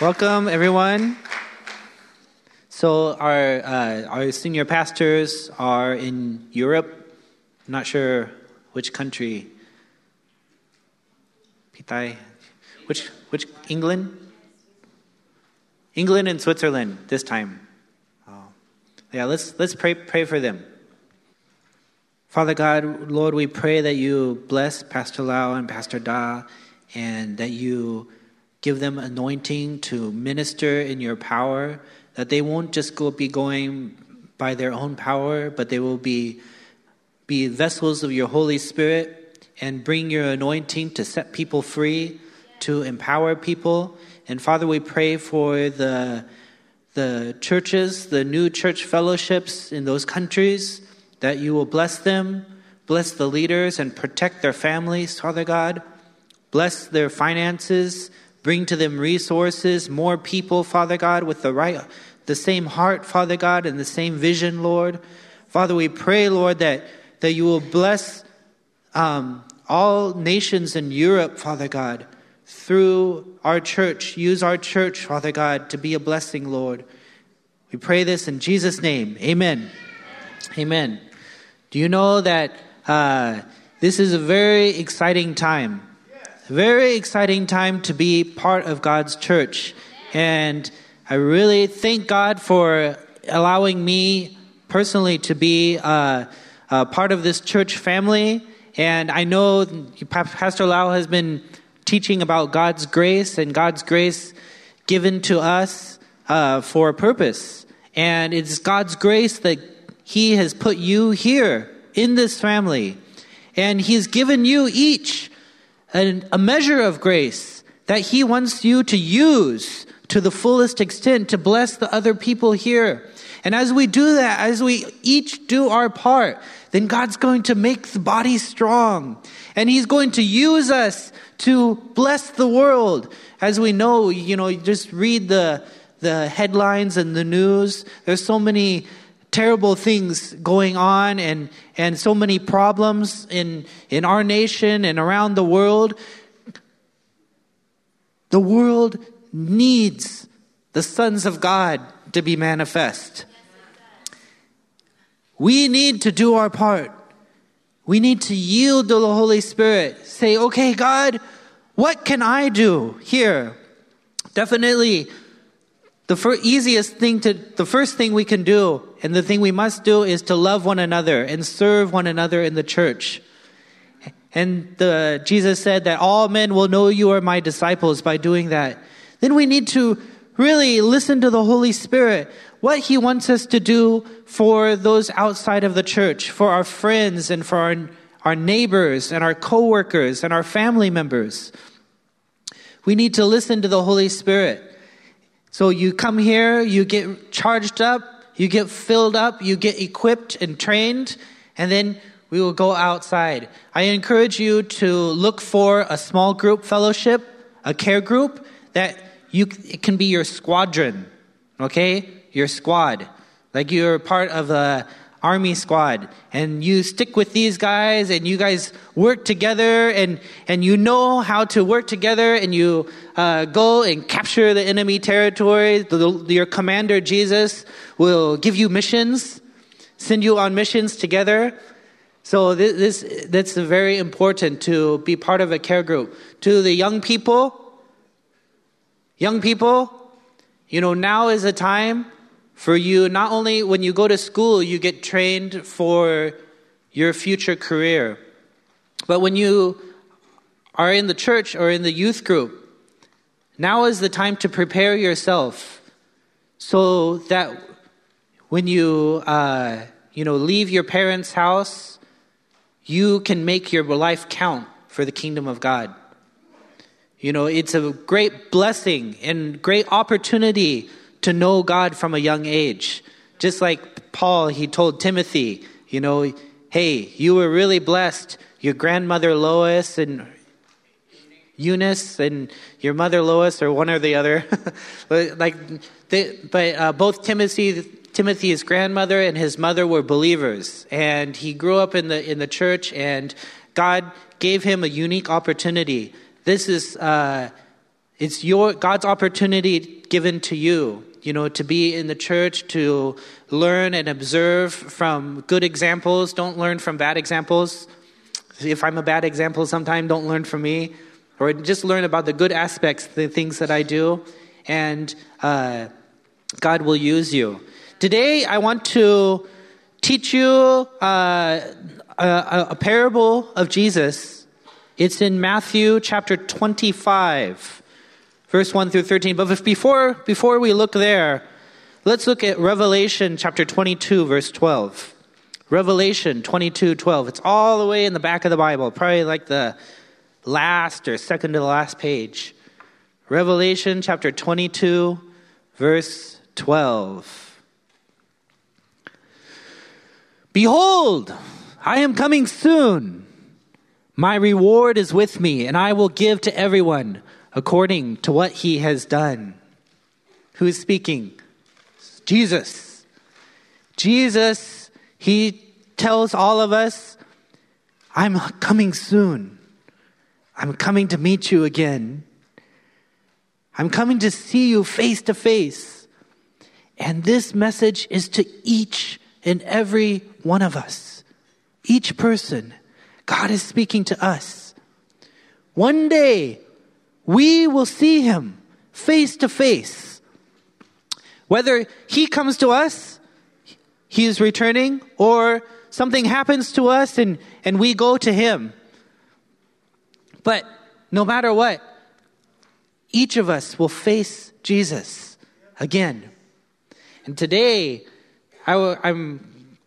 Welcome, everyone. So, our, uh, our senior pastors are in Europe. I'm not sure which country. Pitai. Which, which, England? England and Switzerland this time. Oh. Yeah, let's, let's pray, pray for them. Father God, Lord, we pray that you bless Pastor Lau and Pastor Da and that you give them anointing to minister in your power, that they won't just go be going by their own power, but they will be be vessels of your Holy Spirit and bring your anointing to set people free, to empower people. And Father, we pray for the the churches, the new church fellowships in those countries, that you will bless them, bless the leaders, and protect their families, Father God. Bless their finances, Bring to them resources, more people, Father God, with the right, the same heart, Father God, and the same vision, Lord. Father, we pray, Lord, that, that you will bless um, all nations in Europe, Father God, through our church. Use our church, Father God, to be a blessing, Lord. We pray this in Jesus' name. Amen. Amen. Do you know that uh, this is a very exciting time? Very exciting time to be part of God's church. And I really thank God for allowing me personally to be uh, part of this church family. And I know Pastor Lau has been teaching about God's grace and God's grace given to us uh, for a purpose. And it's God's grace that He has put you here in this family. And He's given you each a, a measure of grace that He wants you to use to the fullest extent to bless the other people here. And as we do that, as we each do our part, then God's going to make the body strong. And He's going to use us to bless the world. As we know, you know, just read the, the headlines and the news. There's so many terrible things going on and, and so many problems in, in our nation and around the world. The world needs the sons of God to be manifest. We need to do our part. We need to yield to the Holy Spirit. Say, okay, God, what can I do here? Definitely the first, easiest thing to, the first thing we can do and the thing we must do is to love one another and serve one another in the church. And the, Jesus said that all men will know you are my disciples by doing that. Then we need to really listen to the Holy Spirit, what He wants us to do for those outside of the church, for our friends and for our, our neighbors and our coworkers and our family members. We need to listen to the Holy Spirit. So you come here, you get charged up, you get filled up, you get equipped and trained, and then we will go outside. I encourage you to look for a small group fellowship, a care group that you it can be your squadron, okay? Your squad. Like you're part of a army squad and you stick with these guys and you guys work together and, and you know how to work together and you uh, go and capture the enemy territory. The, the, your commander, Jesus, will give you missions, send you on missions together. So this, this that's very important to be part of a care group. To the young people, young people, you know, now is a time for you, not only when you go to school, you get trained for your future career, but when you are in the church or in the youth group, now is the time to prepare yourself so that when you, uh, you know, leave your parents' house, you can make your life count for the kingdom of God. You know, it's a great blessing and great opportunity to know God from a young age. Just like Paul, he told Timothy, you know, hey, you were really blessed. Your grandmother Lois and Eunice and your mother Lois, or one or the other. like, they, but uh, both Timothy, Timothy's grandmother and his mother were believers, and he grew up in the in the church, and God gave him a unique opportunity. This is. Uh, It's your God's opportunity given to you, you know, to be in the church, to learn and observe from good examples. Don't learn from bad examples. If I'm a bad example sometime, don't learn from me. Or just learn about the good aspects, the things that I do, and uh, God will use you. Today, I want to teach you uh, a, a parable of Jesus. It's in Matthew chapter 25, verse 1 through 13. But before, before we look there, let's look at Revelation chapter 22, verse 12. Revelation 22, 12. It's all the way in the back of the Bible, probably like the last or second to the last page. Revelation chapter 22, verse 12. Behold, I am coming soon. My reward is with me, and I will give to everyone according to what he has done. Who is speaking? Jesus. Jesus, he tells all of us, I'm coming soon. I'm coming to meet you again. I'm coming to see you face to face. And this message is to each and every one of us. Each person. God is speaking to us. One day, we will see him face to face. Whether he comes to us, he is returning, or something happens to us and, and we go to him. But no matter what, each of us will face Jesus again. And today, i w- I'm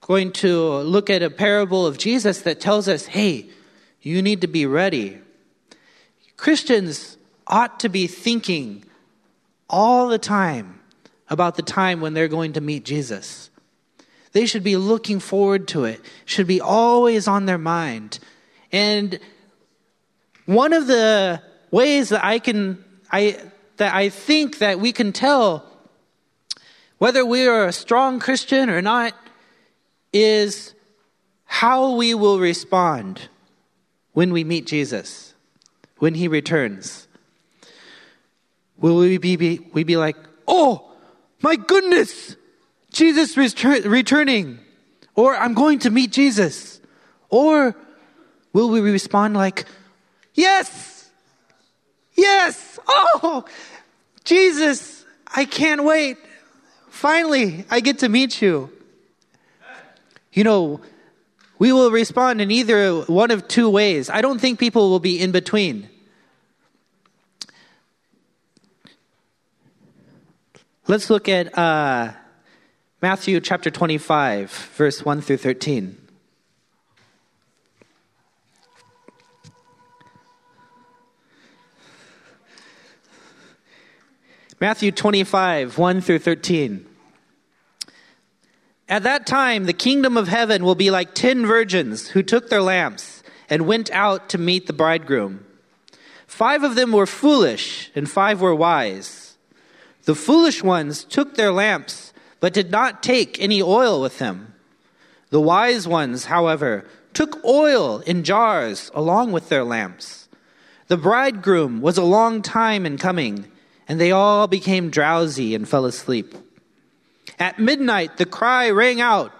going to look at a parable of Jesus that tells us hey, you need to be ready. Christians ought to be thinking all the time about the time when they're going to meet Jesus. They should be looking forward to it, should be always on their mind. And one of the ways that I can I that I think that we can tell whether we are a strong Christian or not, is how we will respond when we meet Jesus, when he returns. Will we be, be we be like, oh, my goodness, Jesus is returning, or I'm going to meet Jesus? Or will we respond like, yes, yes, oh, Jesus, I can't wait. Finally, I get to meet you. You know, we will respond in either one of two ways. I don't think people will be in between. Let's look at uh, Matthew chapter 25, verse 1 through 13. Matthew 25, 1 through 13. At that time, the kingdom of heaven will be like ten virgins who took their lamps and went out to meet the bridegroom. Five of them were foolish, and five were wise. The foolish ones took their lamps, but did not take any oil with them. The wise ones, however, took oil in jars along with their lamps. The bridegroom was a long time in coming, and they all became drowsy and fell asleep. At midnight, the cry rang out,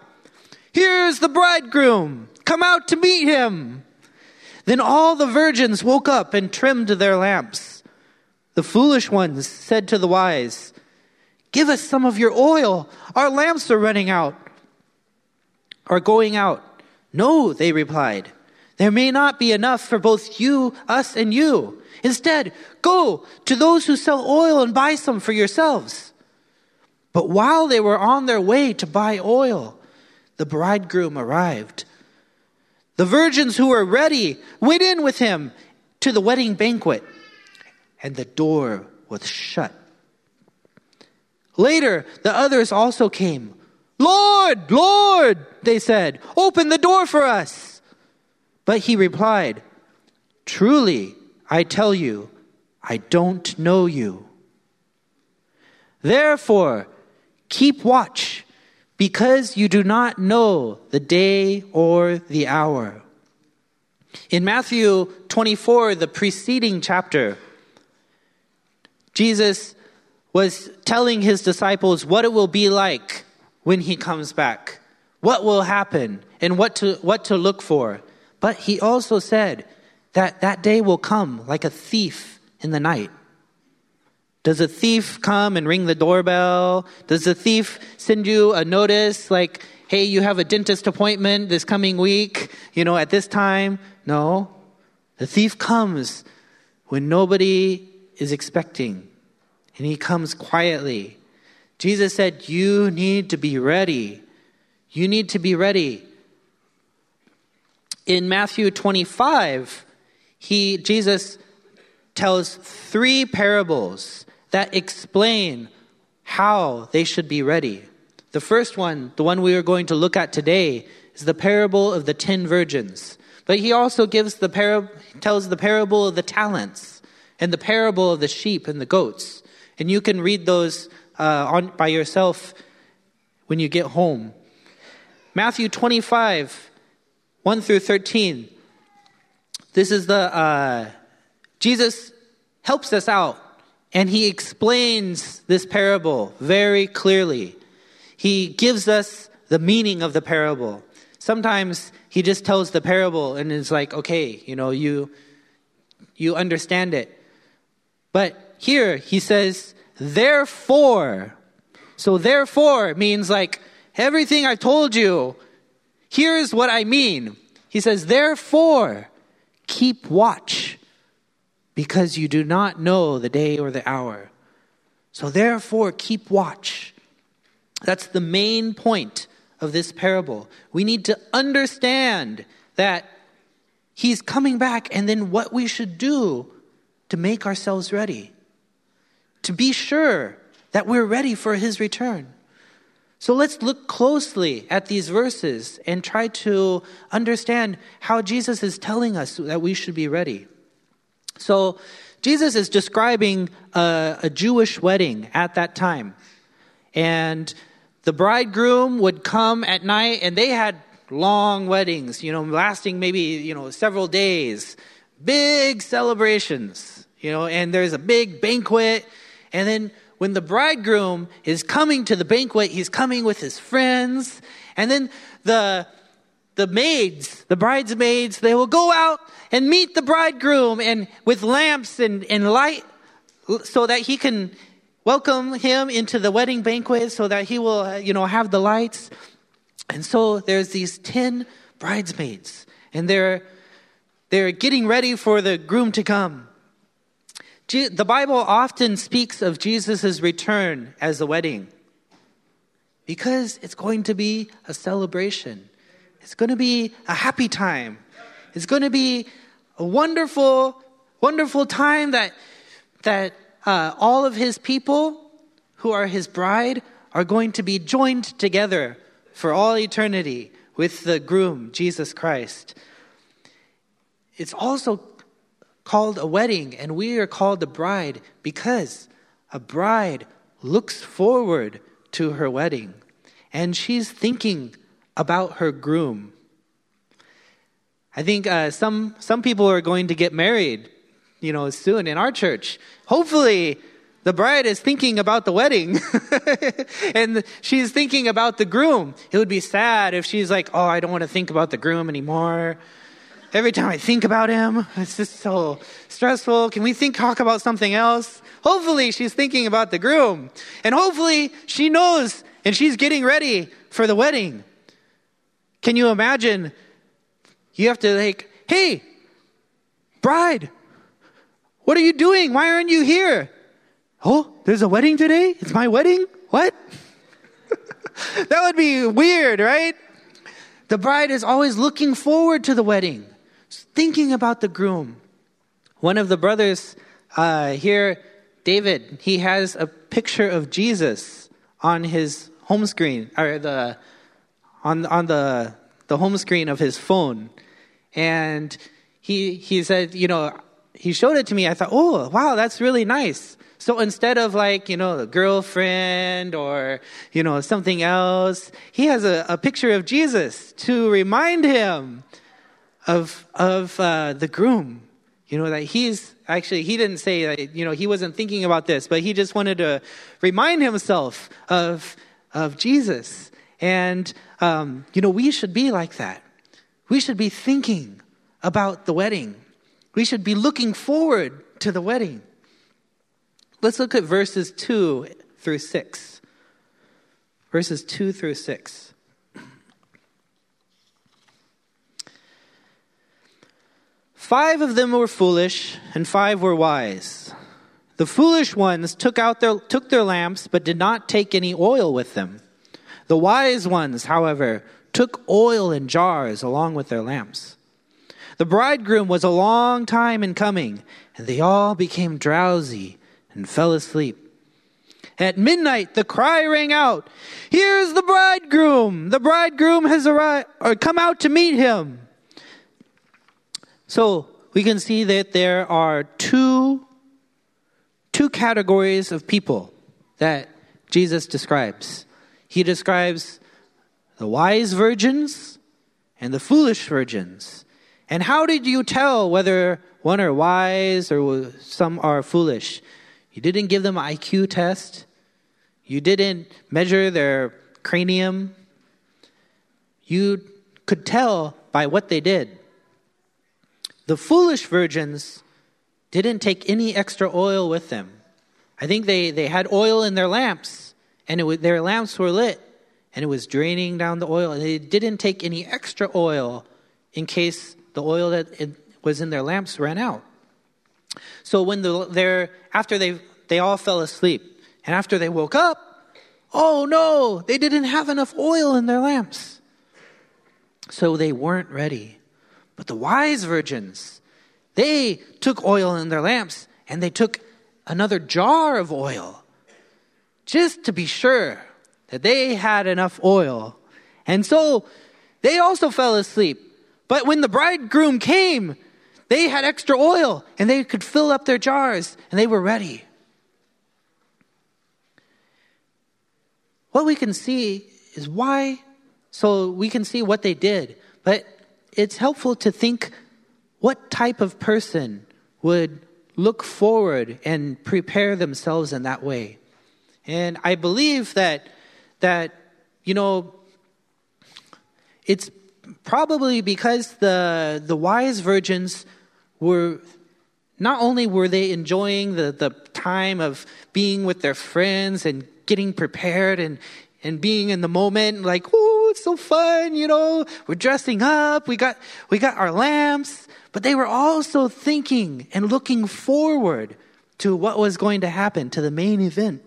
Here's the bridegroom! Come out to meet him! Then all the virgins woke up and trimmed their lamps. The foolish ones said to the wise, Give us some of your oil. Our lamps are running out, are going out. No, they replied. There may not be enough for both you, us, and you. Instead, go to those who sell oil and buy some for yourselves. But while they were on their way to buy oil, the bridegroom arrived. The virgins who were ready went in with him to the wedding banquet, and the door was shut. Later, the others also came. Lord, Lord, they said, open the door for us. But he replied, Truly, I tell you, I don't know you. Therefore, Keep watch, because you do not know the day or the hour. In Matthew 24, the preceding chapter, Jesus was telling his disciples what it will be like when he comes back, what will happen, and what to, what to look for. But he also said that that day will come like a thief in the night. Does a thief come and ring the doorbell? Does the thief send you a notice like, hey, you have a dentist appointment this coming week, you know, at this time? No. The thief comes when nobody is expecting, and he comes quietly. Jesus said, You need to be ready. You need to be ready. In Matthew 25, he, Jesus tells three parables that explain how they should be ready. The first one, the one we are going to look at today, is the parable of the ten virgins. But he also gives the par- tells the parable of the talents and the parable of the sheep and the goats. And you can read those uh, on, by yourself when you get home. Matthew 25, 1 through 13. This is the, uh, Jesus helps us out and he explains this parable very clearly. He gives us the meaning of the parable. Sometimes he just tells the parable and is like, okay, you know, you, you understand it. But here he says, therefore. So therefore means like, everything I told you, here's what I mean. He says, therefore, keep watch because you do not know the day or the hour. So therefore, keep watch. That's the main point of this parable. We need to understand that he's coming back and then what we should do to make ourselves ready, to be sure that we're ready for his return. So let's look closely at these verses and try to understand how Jesus is telling us that we should be ready. So, Jesus is describing a, a, Jewish wedding at that time. And the bridegroom would come at night, and they had long weddings, you know, lasting maybe, you know, several days, big celebrations, you know, and there's a big banquet. And then when the bridegroom is coming to the banquet, he's coming with his friends. And then the the maids, the bridesmaids, they will go out and meet the bridegroom and with lamps and, and light so that he can welcome him into the wedding banquet so that he will, uh, you know, have the lights. And so there's these 10 bridesmaids and they're, they're getting ready for the groom to come. The Bible often speaks of Jesus' return as a wedding because it's going to be a celebration. It's going to be a happy time. It's going to be a wonderful, wonderful time that, that uh, all of his people who are his bride are going to be joined together for all eternity with the groom, Jesus Christ. It's also called a wedding, and we are called a bride because a bride looks forward to her wedding and she's thinking about her groom. I think uh, some, some people are going to get married, you know, soon in our church. Hopefully, the bride is thinking about the wedding and she's thinking about the groom. It would be sad if she's like, oh, I don't want to think about the groom anymore. Every time I think about him, it's just so stressful. Can we think, talk about something else? Hopefully, she's thinking about the groom. And hopefully, she knows and she's getting ready for the wedding. Can you imagine? You have to, like, hey, bride, what are you doing? Why aren't you here? Oh, there's a wedding today? It's my wedding? What? that would be weird, right? The bride is always looking forward to the wedding, thinking about the groom. One of the brothers uh, here, David, he has a picture of Jesus on his home screen, or the on on the the home screen of his phone, and he he said, you know, he showed it to me. I thought, oh wow, that's really nice. So instead of like you know a girlfriend or you know something else, he has a, a picture of Jesus to remind him of of uh, the groom. You know, that he's actually, he didn't say that, you know, he wasn't thinking about this, but he just wanted to remind himself of, of Jesus. And, um, you know, we should be like that. We should be thinking about the wedding. We should be looking forward to the wedding. Let's look at verses 2 through 6. Verses 2 through 6. Five of them were foolish, and five were wise. The foolish ones took out their, took their lamps, but did not take any oil with them. The wise ones, however, took oil in jars along with their lamps. The bridegroom was a long time in coming, and they all became drowsy and fell asleep. At midnight, the cry rang out, Here's the bridegroom! The bridegroom has arrived, or come out to meet him. So we can see that there are two, two categories of people that Jesus describes. He describes the wise virgins and the foolish virgins. And how did you tell whether one are wise or some are foolish? You didn't give them an IQ test. You didn't measure their cranium. You could tell by what they did. The foolish virgins didn't take any extra oil with them. I think they, they had oil in their lamps, and it their lamps were lit, and it was draining down the oil. And they didn't take any extra oil in case the oil that was in their lamps ran out. So when the, they're, after they, they all fell asleep, and after they woke up, oh no, they didn't have enough oil in their lamps. So they weren't ready. But the wise virgins, they took oil in their lamps and they took another jar of oil just to be sure that they had enough oil. And so they also fell asleep. But when the bridegroom came, they had extra oil and they could fill up their jars and they were ready. What we can see is why, so we can see what they did. But it's helpful to think what type of person would look forward and prepare themselves in that way. And I believe that that you know it's probably because the the wise virgins were not only were they enjoying the, the time of being with their friends and getting prepared and and being in the moment like oh it's so fun you know. We're dressing up. We got we got our lamps. But they were also thinking and looking forward to what was going to happen to the main event.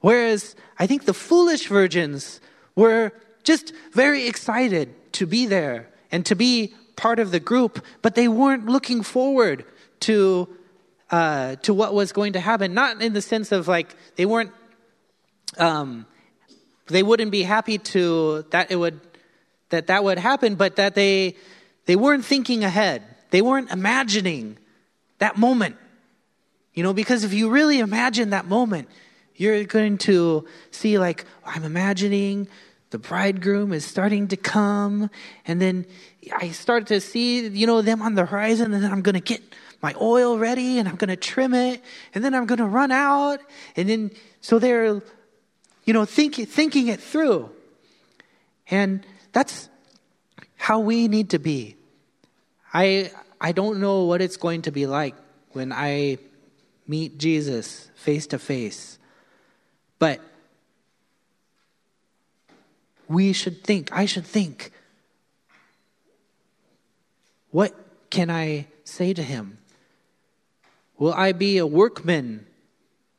Whereas i think the foolish virgins were just very excited to be there and to be part of the group but they weren't looking forward to uh, to what was going to happen. Not in the sense of like they weren't um, they wouldn't be happy to that it would that that would happen, but that they they weren't thinking ahead. They weren't imagining that moment. You know, because if you really imagine that moment, you're going to see like I'm imagining the bridegroom is starting to come and then I start to see, you know, them on the horizon and then I'm going to get my oil ready and I'm going to trim it and then I'm going to run out and then so they're you know, think, thinking it through. And that's how we need to be. I, I don't know what it's going to be like when I meet Jesus face to face. But we should think, I should think, what can I say to him? Will I be a workman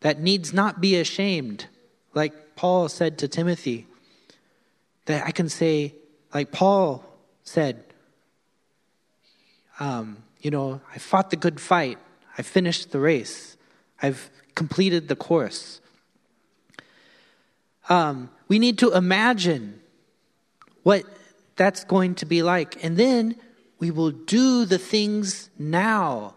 that needs not be ashamed, like Paul said to Timothy, that I can say, like Paul said, um, you know, I fought the good fight, I finished the race, I've completed the course. Um, we need to imagine what that's going to be like, and then we will do the things now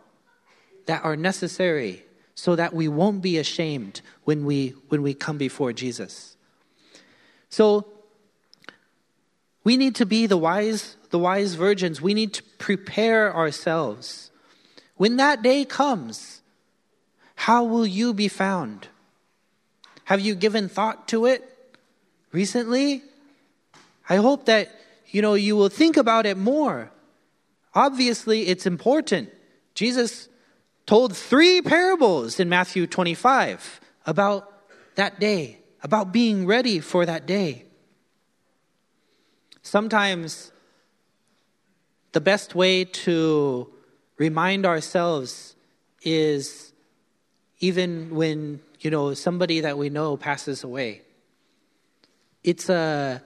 that are necessary so that we won't be ashamed when we when we come before Jesus. So we need to be the wise the wise virgins. We need to prepare ourselves. When that day comes, how will you be found? Have you given thought to it recently? I hope that you know you will think about it more. Obviously, it's important. Jesus told three parables in Matthew 25 about that day, about being ready for that day. Sometimes the best way to remind ourselves is even when, you know, somebody that we know passes away. It's a,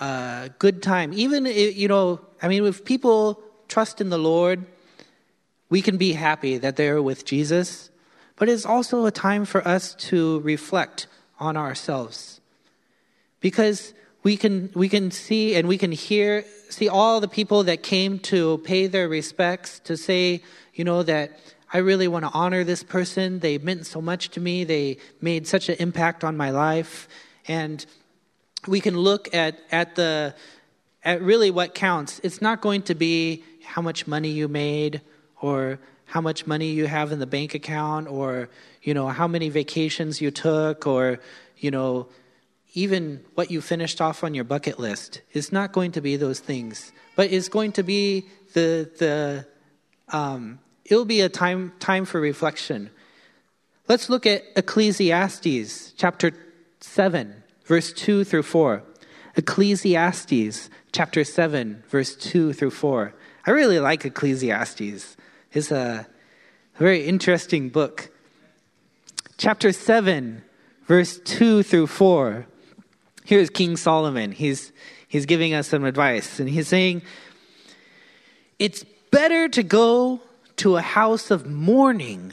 a good time. Even, you know, I mean, if people trust in the Lord, we can be happy that they're with Jesus, but it's also a time for us to reflect on ourselves. Because we can, we can see and we can hear, see all the people that came to pay their respects, to say, you know, that I really want to honor this person. They meant so much to me. They made such an impact on my life. And we can look at, at the, at really what counts. It's not going to be how much money you made or how much money you have in the bank account or you know how many vacations you took or you know even what you finished off on your bucket list. Is not going to be those things. But it's going to be the the um, it'll be a time time for reflection. Let's look at ecclesiastes chapter 7 verse 2 through 4 ecclesiastes chapter 7 verse 2 through 4 i really like ecclesiastes is a very interesting book. Chapter 7, verse 2 through 4. Here's King Solomon. He's, he's giving us some advice, and he's saying, It's better to go to a house of mourning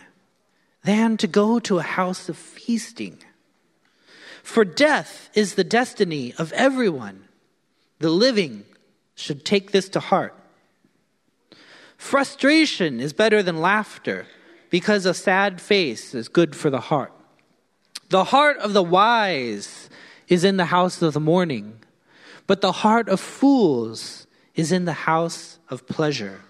than to go to a house of feasting. For death is the destiny of everyone. The living should take this to heart. Frustration is better than laughter because a sad face is good for the heart. The heart of the wise is in the house of the mourning, but the heart of fools is in the house of pleasure.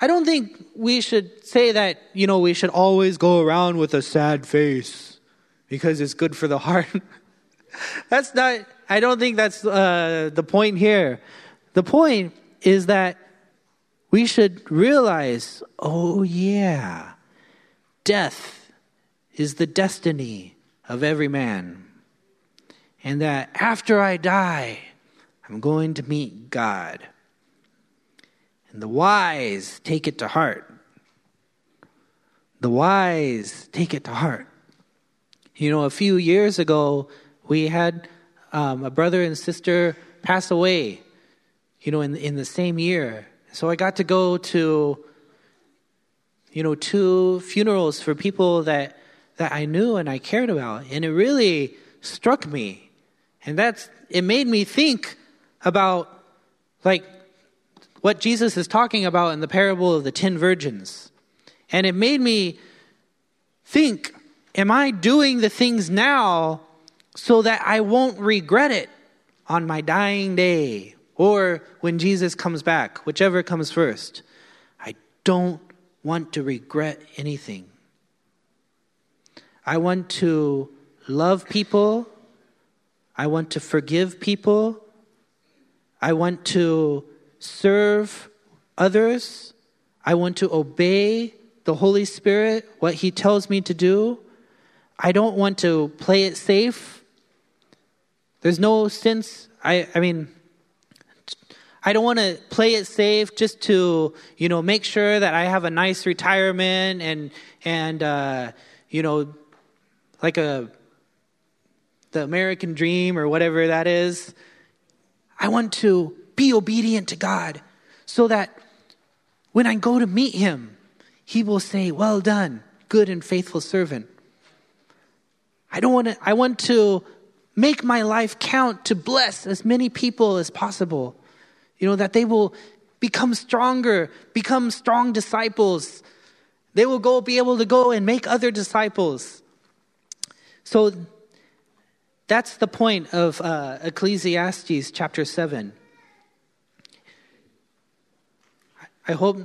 I don't think we should say that, you know, we should always go around with a sad face because it's good for the heart. that's not, I don't think that's uh, the point here. The point is that we should realize oh, yeah, death is the destiny of every man. And that after I die, I'm going to meet God. And the wise take it to heart. The wise take it to heart. You know, a few years ago, we had um, a brother and sister pass away, you know, in, in the same year. So I got to go to, you know, two funerals for people that, that I knew and I cared about. And it really struck me. And that's, it made me think about, like, what Jesus is talking about in the parable of the ten virgins. And it made me think, am I doing the things now so that I won't regret it on my dying day or when Jesus comes back, whichever comes first. I don't want to regret anything. I want to love people. I want to forgive people. I want to serve others. I want to obey the Holy Spirit, what He tells me to do. I don't want to play it safe. There's no sense, I, I mean, I don't want to play it safe just to, you know, make sure that I have a nice retirement and and uh, you know, like a the American dream or whatever that is. I want to be obedient to God so that when I go to meet him, he will say, "Well done, good and faithful servant." I don't want to I want to make my life count to bless as many people as possible. You know, that they will become stronger, become strong disciples. They will go be able to go and make other disciples. So that's the point of uh, Ecclesiastes chapter 7. I hope,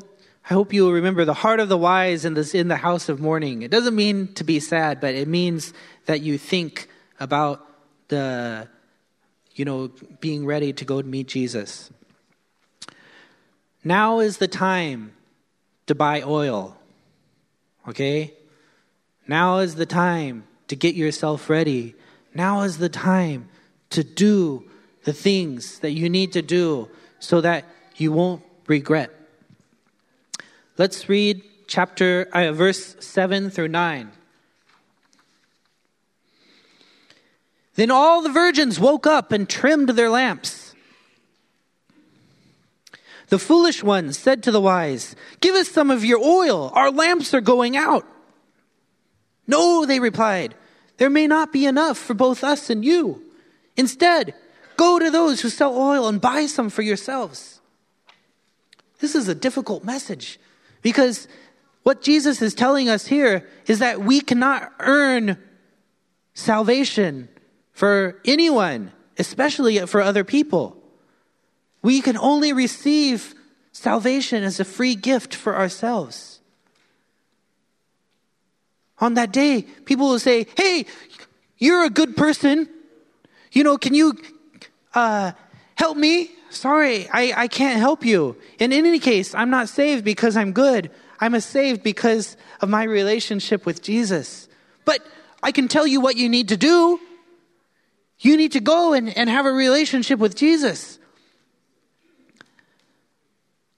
I hope you will remember the heart of the wise in, this, in the house of mourning. It doesn't mean to be sad, but it means that you think about the, you know, being ready to go meet Jesus. Now is the time to buy oil. Okay? Now is the time to get yourself ready. Now is the time to do the things that you need to do so that you won't regret. Let's read chapter uh, verse 7 through 9. Then all the virgins woke up and trimmed their lamps. The foolish ones said to the wise, Give us some of your oil. Our lamps are going out. No, they replied, There may not be enough for both us and you. Instead, go to those who sell oil and buy some for yourselves. This is a difficult message because what Jesus is telling us here is that we cannot earn salvation for anyone, especially for other people. We can only receive salvation as a free gift for ourselves. On that day, people will say, Hey, you're a good person. You know, can you uh, help me? Sorry, I, I can't help you. In any case, I'm not saved because I'm good. I'm saved because of my relationship with Jesus. But I can tell you what you need to do. You need to go and, and have a relationship with Jesus.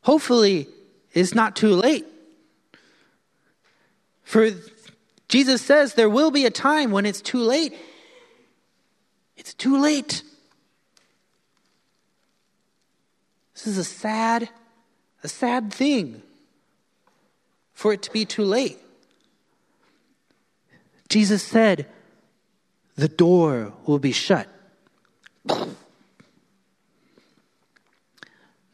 Hopefully, it's not too late. For Jesus says there will be a time when it's too late. It's too late. This is a sad, a sad thing for it to be too late. Jesus said, the door will be shut.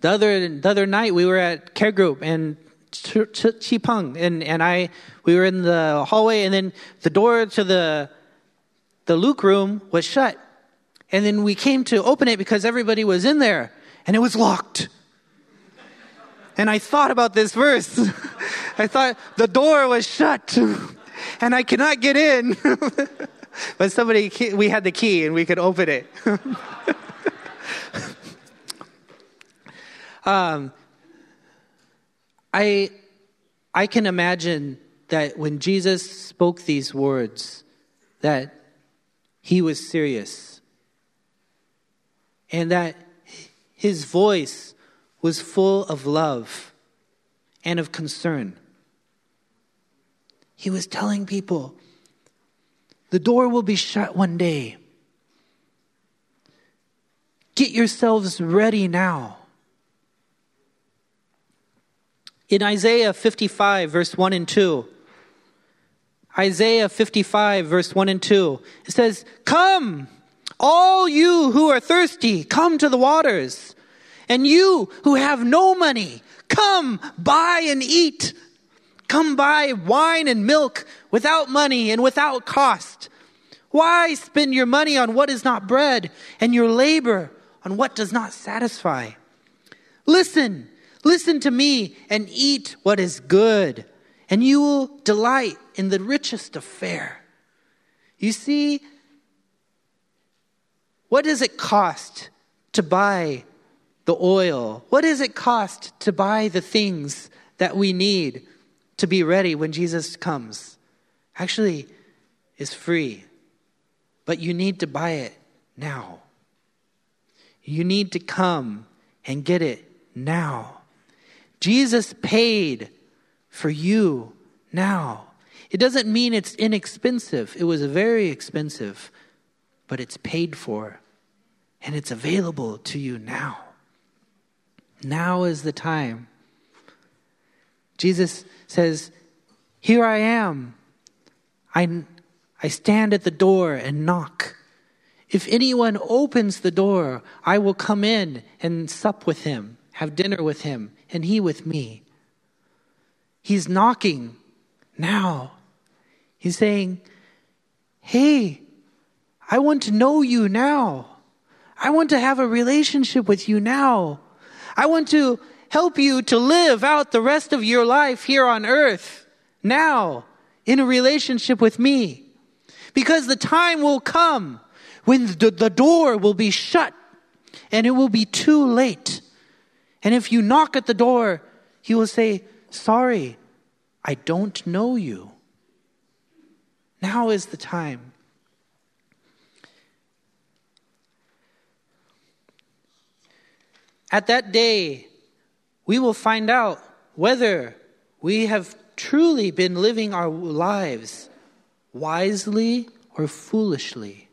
The other, the other night we were at care group and Chipeng and, and I we were in the hallway and then the door to the the Luke room was shut. And then we came to open it because everybody was in there and it was locked. And I thought about this verse. I thought the door was shut and I cannot get in. but somebody, we had the key and we could open it. Um, I, I can imagine that when Jesus spoke these words, that he was serious and that his voice was full of love and of concern. He was telling people, the door will be shut one day. Get yourselves ready now. In Isaiah 55, verse 1 and 2, Isaiah 55, verse 1 and 2, it says, Come! All you who are thirsty, come to the waters. And you who have no money, come buy and eat. Come buy wine and milk without money and without cost. Why spend your money on what is not bread and your labor on what does not satisfy? Listen, listen to me and eat what is good, and you will delight in the richest of fare. You see, what does it cost to buy the oil? What does it cost to buy the things that we need to be ready when Jesus comes? Actually, is free, but you need to buy it now. You need to come and get it now. Jesus paid for you now. It doesn't mean it's inexpensive. It was very expensive, but it's paid for and it's available to you now. Now is the time. Jesus says, Here I am. I, I stand at the door and knock. If anyone opens the door, I will come in and sup with him, have dinner with him, and he with me. He's knocking now. He's saying, Hey, I want to know you now. I want to have a relationship with you now. I want to help you to live out the rest of your life here on earth now in a relationship with me. Because the time will come when the, the door will be shut and it will be too late. And if you knock at the door, he will say, Sorry, I don't know you. Now is the time. At that day, we will find out whether we have truly been living our lives wisely or foolishly.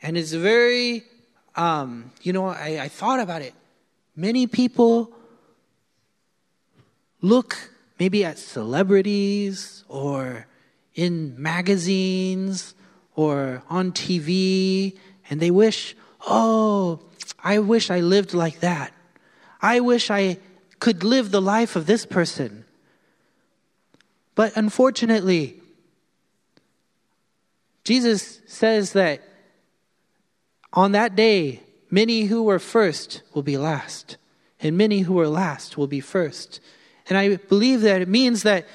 And it's very, um, you know, I, I thought about it. Many people look maybe at celebrities or in magazines or on TV and they wish, oh, I wish I lived like that. I wish I could live the life of this person. But unfortunately, Jesus says that on that day, many who were first will be last, and many who were last will be first. And I believe that it means that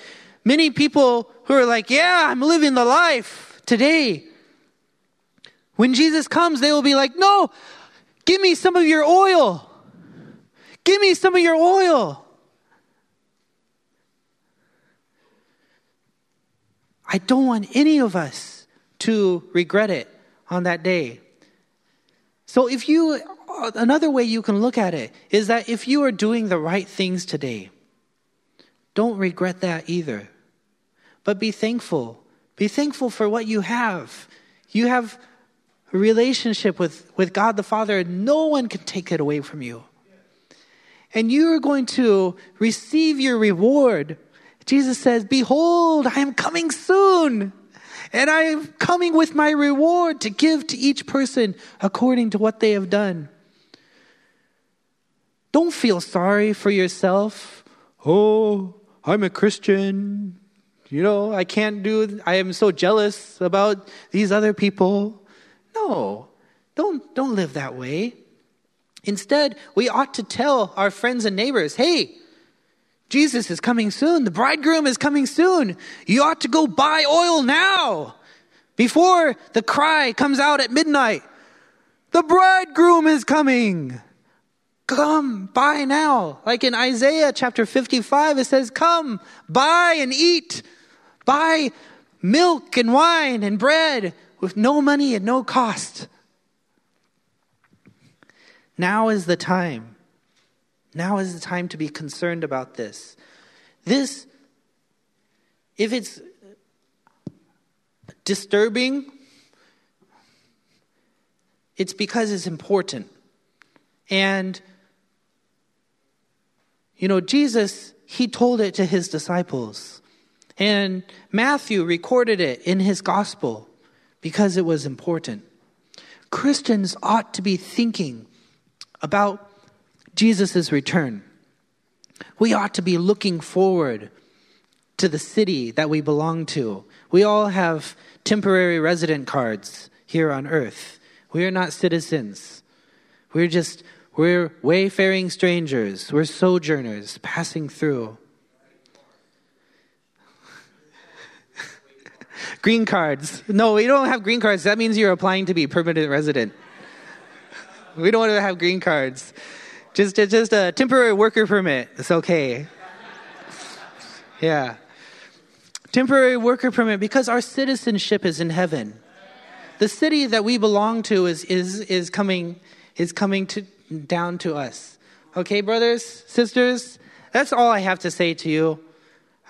many people who are like, Yeah, I'm living the life today, when Jesus comes, they will be like, No, give me some of your oil. Give me some of your oil. I don't want any of us to regret it on that day. So, if you, uh, another way you can look at it is that if you are doing the right things today, don't regret that either. But be thankful. Be thankful for what you have. You have a relationship with, with God the Father, and no one can take it away from you. And you are going to receive your reward Jesus says, Behold, I am coming soon, and I am coming with my reward to give to each person according to what they have done. Don't feel sorry for yourself. Oh, I'm a Christian. You know, I can't do, I am so jealous about these other people. No, don't, don't live that way. Instead, we ought to tell our friends and neighbors, hey, Jesus is coming soon. The bridegroom is coming soon. You ought to go buy oil now before the cry comes out at midnight. The bridegroom is coming. Come, buy now. Like in Isaiah chapter 55, it says, Come, buy and eat. Buy milk and wine and bread with no money and no cost. Now is the time. Now is the time to be concerned about this. This, if it's disturbing, it's because it's important. And, you know, Jesus, he told it to his disciples. And Matthew recorded it in his gospel because it was important. Christians ought to be thinking about Jesus' return. We ought to be looking forward to the city that we belong to. We all have temporary resident cards here on earth. We are not citizens. We're just, we're wayfaring strangers. We're sojourners passing through. green cards. No, we don't have green cards. That means you're applying to be permanent resident. We don't want to have green cards. Just, just a temporary worker permit. It's okay. Yeah. Temporary worker permit because our citizenship is in heaven. The city that we belong to is, is, is coming, is coming to, down to us. Okay, brothers, sisters, that's all I have to say to you.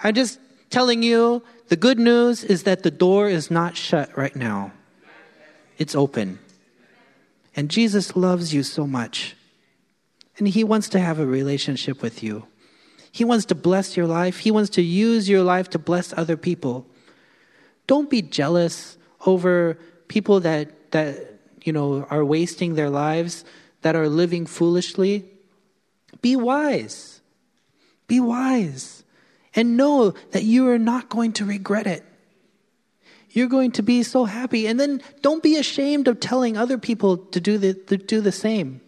I'm just telling you the good news is that the door is not shut right now, it's open. And Jesus loves you so much. And He wants to have a relationship with you. He wants to bless your life. He wants to use your life to bless other people. Don't be jealous over people that, that you know, are wasting their lives, that are living foolishly. Be wise. Be wise. And know that you are not going to regret it. You're going to be so happy. And then don't be ashamed of telling other people to do the, to do the same.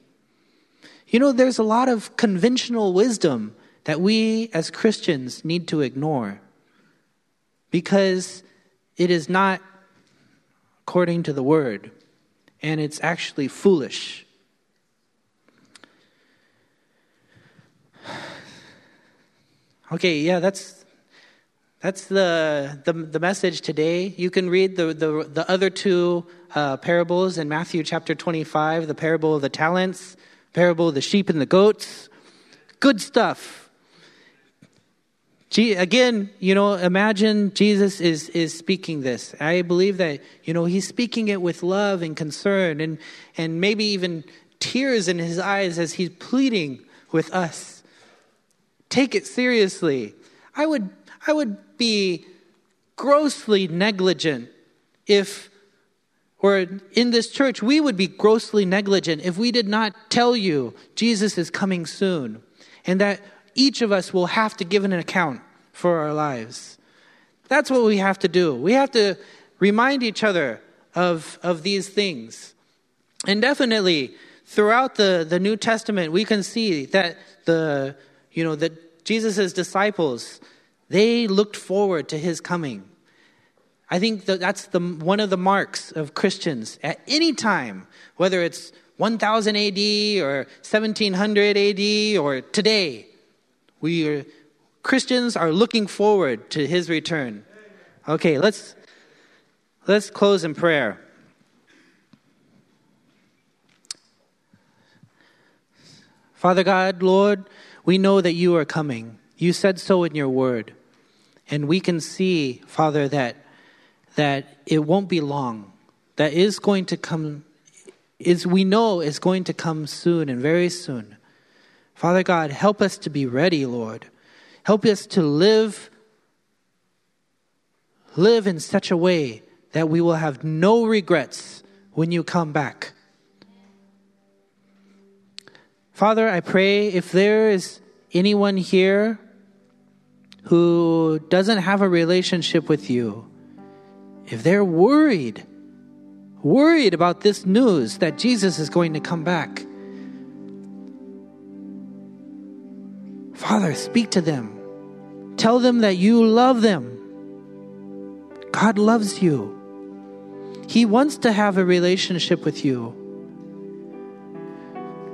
You know, there's a lot of conventional wisdom that we as Christians need to ignore because it is not according to the word and it's actually foolish. Okay, yeah, that's that's the, the, the message today. You can read the, the, the other two uh, parables in Matthew chapter 25 the parable of the talents, parable of the sheep and the goats. Good stuff. again, you know, imagine Jesus is, is speaking this. I believe that, you know, he's speaking it with love and concern and, and maybe even tears in his eyes as he's pleading with us. Take it seriously. I would, I would be grossly negligent if, or in this church, we would be grossly negligent if we did not tell you Jesus is coming soon and that each of us will have to give an account for our lives. That's what we have to do. We have to remind each other of, of these things. And definitely, throughout the, the New Testament, we can see that the, you know, that Jesus' disciples, they looked forward to his coming. I think that that's the, one of the marks of Christians at any time, whether it's 1000 AD or 1700 AD or today. We are, Christians are looking forward to his return. Okay, let's, let's close in prayer. Father God, Lord, we know that you are coming. You said so in your word. And we can see, Father, that, that it won't be long. That is going to come, is we know is going to come soon and very soon. Father God, help us to be ready, Lord. Help us to live live in such a way that we will have no regrets when you come back. Father, I pray if there is anyone here who doesn't have a relationship with you, if they're worried, worried about this news that Jesus is going to come back, Father, speak to them. Tell them that you love them. God loves you. He wants to have a relationship with you.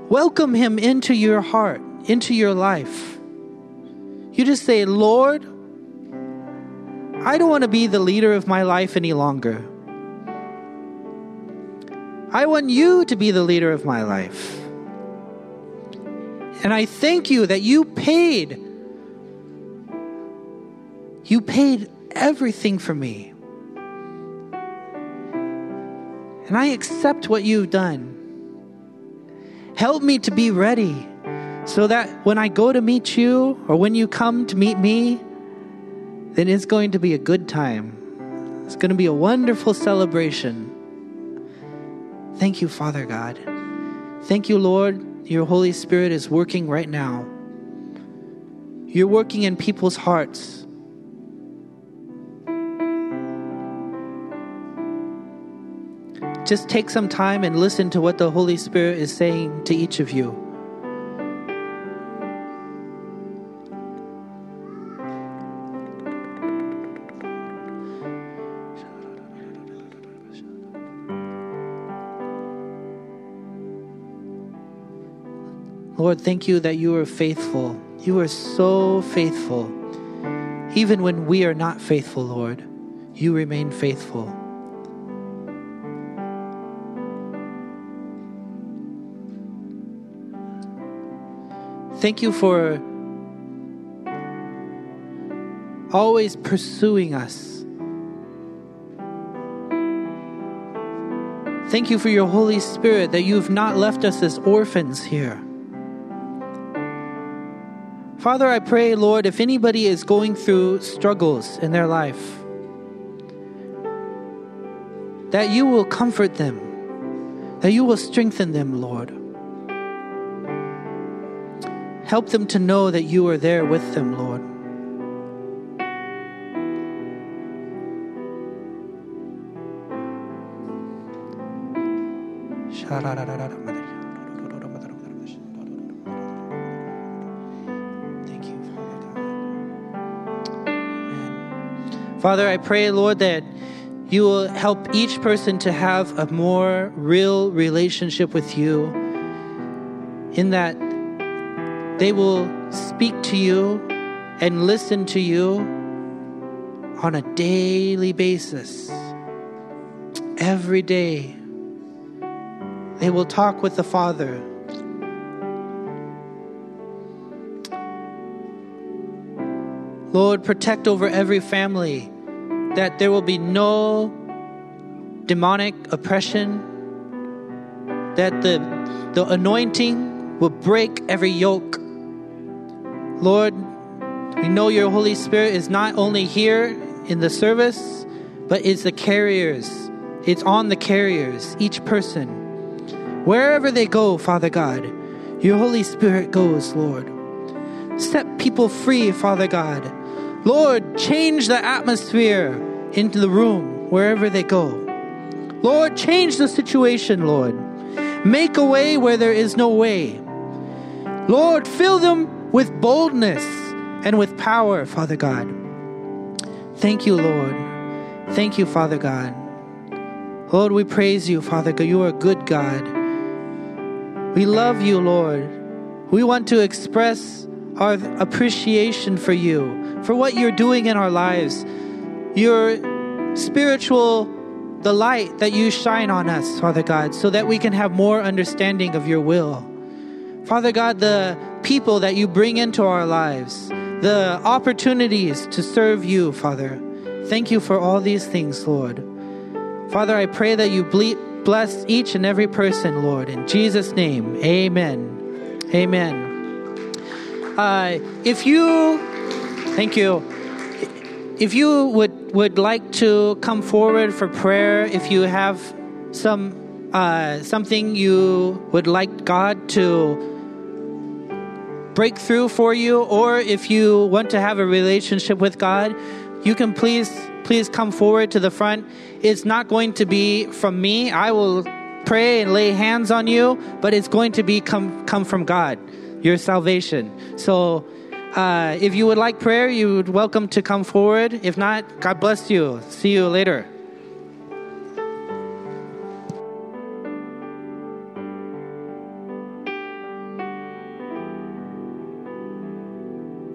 Welcome Him into your heart, into your life. You just say, Lord, I don't want to be the leader of my life any longer. I want you to be the leader of my life. And I thank you that you paid. You paid everything for me. And I accept what you've done. Help me to be ready so that when I go to meet you or when you come to meet me, then it's going to be a good time. It's going to be a wonderful celebration. Thank you, Father God. Thank you, Lord. Your Holy Spirit is working right now. You're working in people's hearts. Just take some time and listen to what the Holy Spirit is saying to each of you. Lord, thank you that you are faithful. You are so faithful. Even when we are not faithful, Lord, you remain faithful. Thank you for always pursuing us. Thank you for your Holy Spirit that you have not left us as orphans here. Father, I pray, Lord, if anybody is going through struggles in their life, that you will comfort them, that you will strengthen them, Lord. Help them to know that you are there with them, Lord. Father, I pray, Lord, that you will help each person to have a more real relationship with you, in that they will speak to you and listen to you on a daily basis. Every day, they will talk with the Father. Lord, protect over every family that there will be no demonic oppression, that the, the anointing will break every yoke. Lord, we know your Holy Spirit is not only here in the service, but is the carriers. It's on the carriers, each person. Wherever they go, Father God, your Holy Spirit goes, Lord. Set people free, Father God. Lord, change the atmosphere into the room wherever they go. Lord, change the situation, Lord. Make a way where there is no way. Lord, fill them with boldness and with power, Father God. Thank you, Lord. Thank you, Father God. Lord, we praise you, Father God. You are a good God. We love you, Lord. We want to express our appreciation for you, for what you're doing in our lives, your spiritual the light that you shine on us, Father God, so that we can have more understanding of your will. Father God, the people that you bring into our lives, the opportunities to serve you, Father. Thank you for all these things, Lord. Father, I pray that you bless each and every person, Lord. In Jesus' name, amen. Amen. Uh, if you, thank you. If you would, would like to come forward for prayer, if you have some uh, something you would like God to break through for you, or if you want to have a relationship with God, you can please please come forward to the front. It's not going to be from me. I will pray and lay hands on you, but it's going to be come come from God, your salvation. So uh, if you would like prayer, you would welcome to come forward. If not, God bless you. See you later.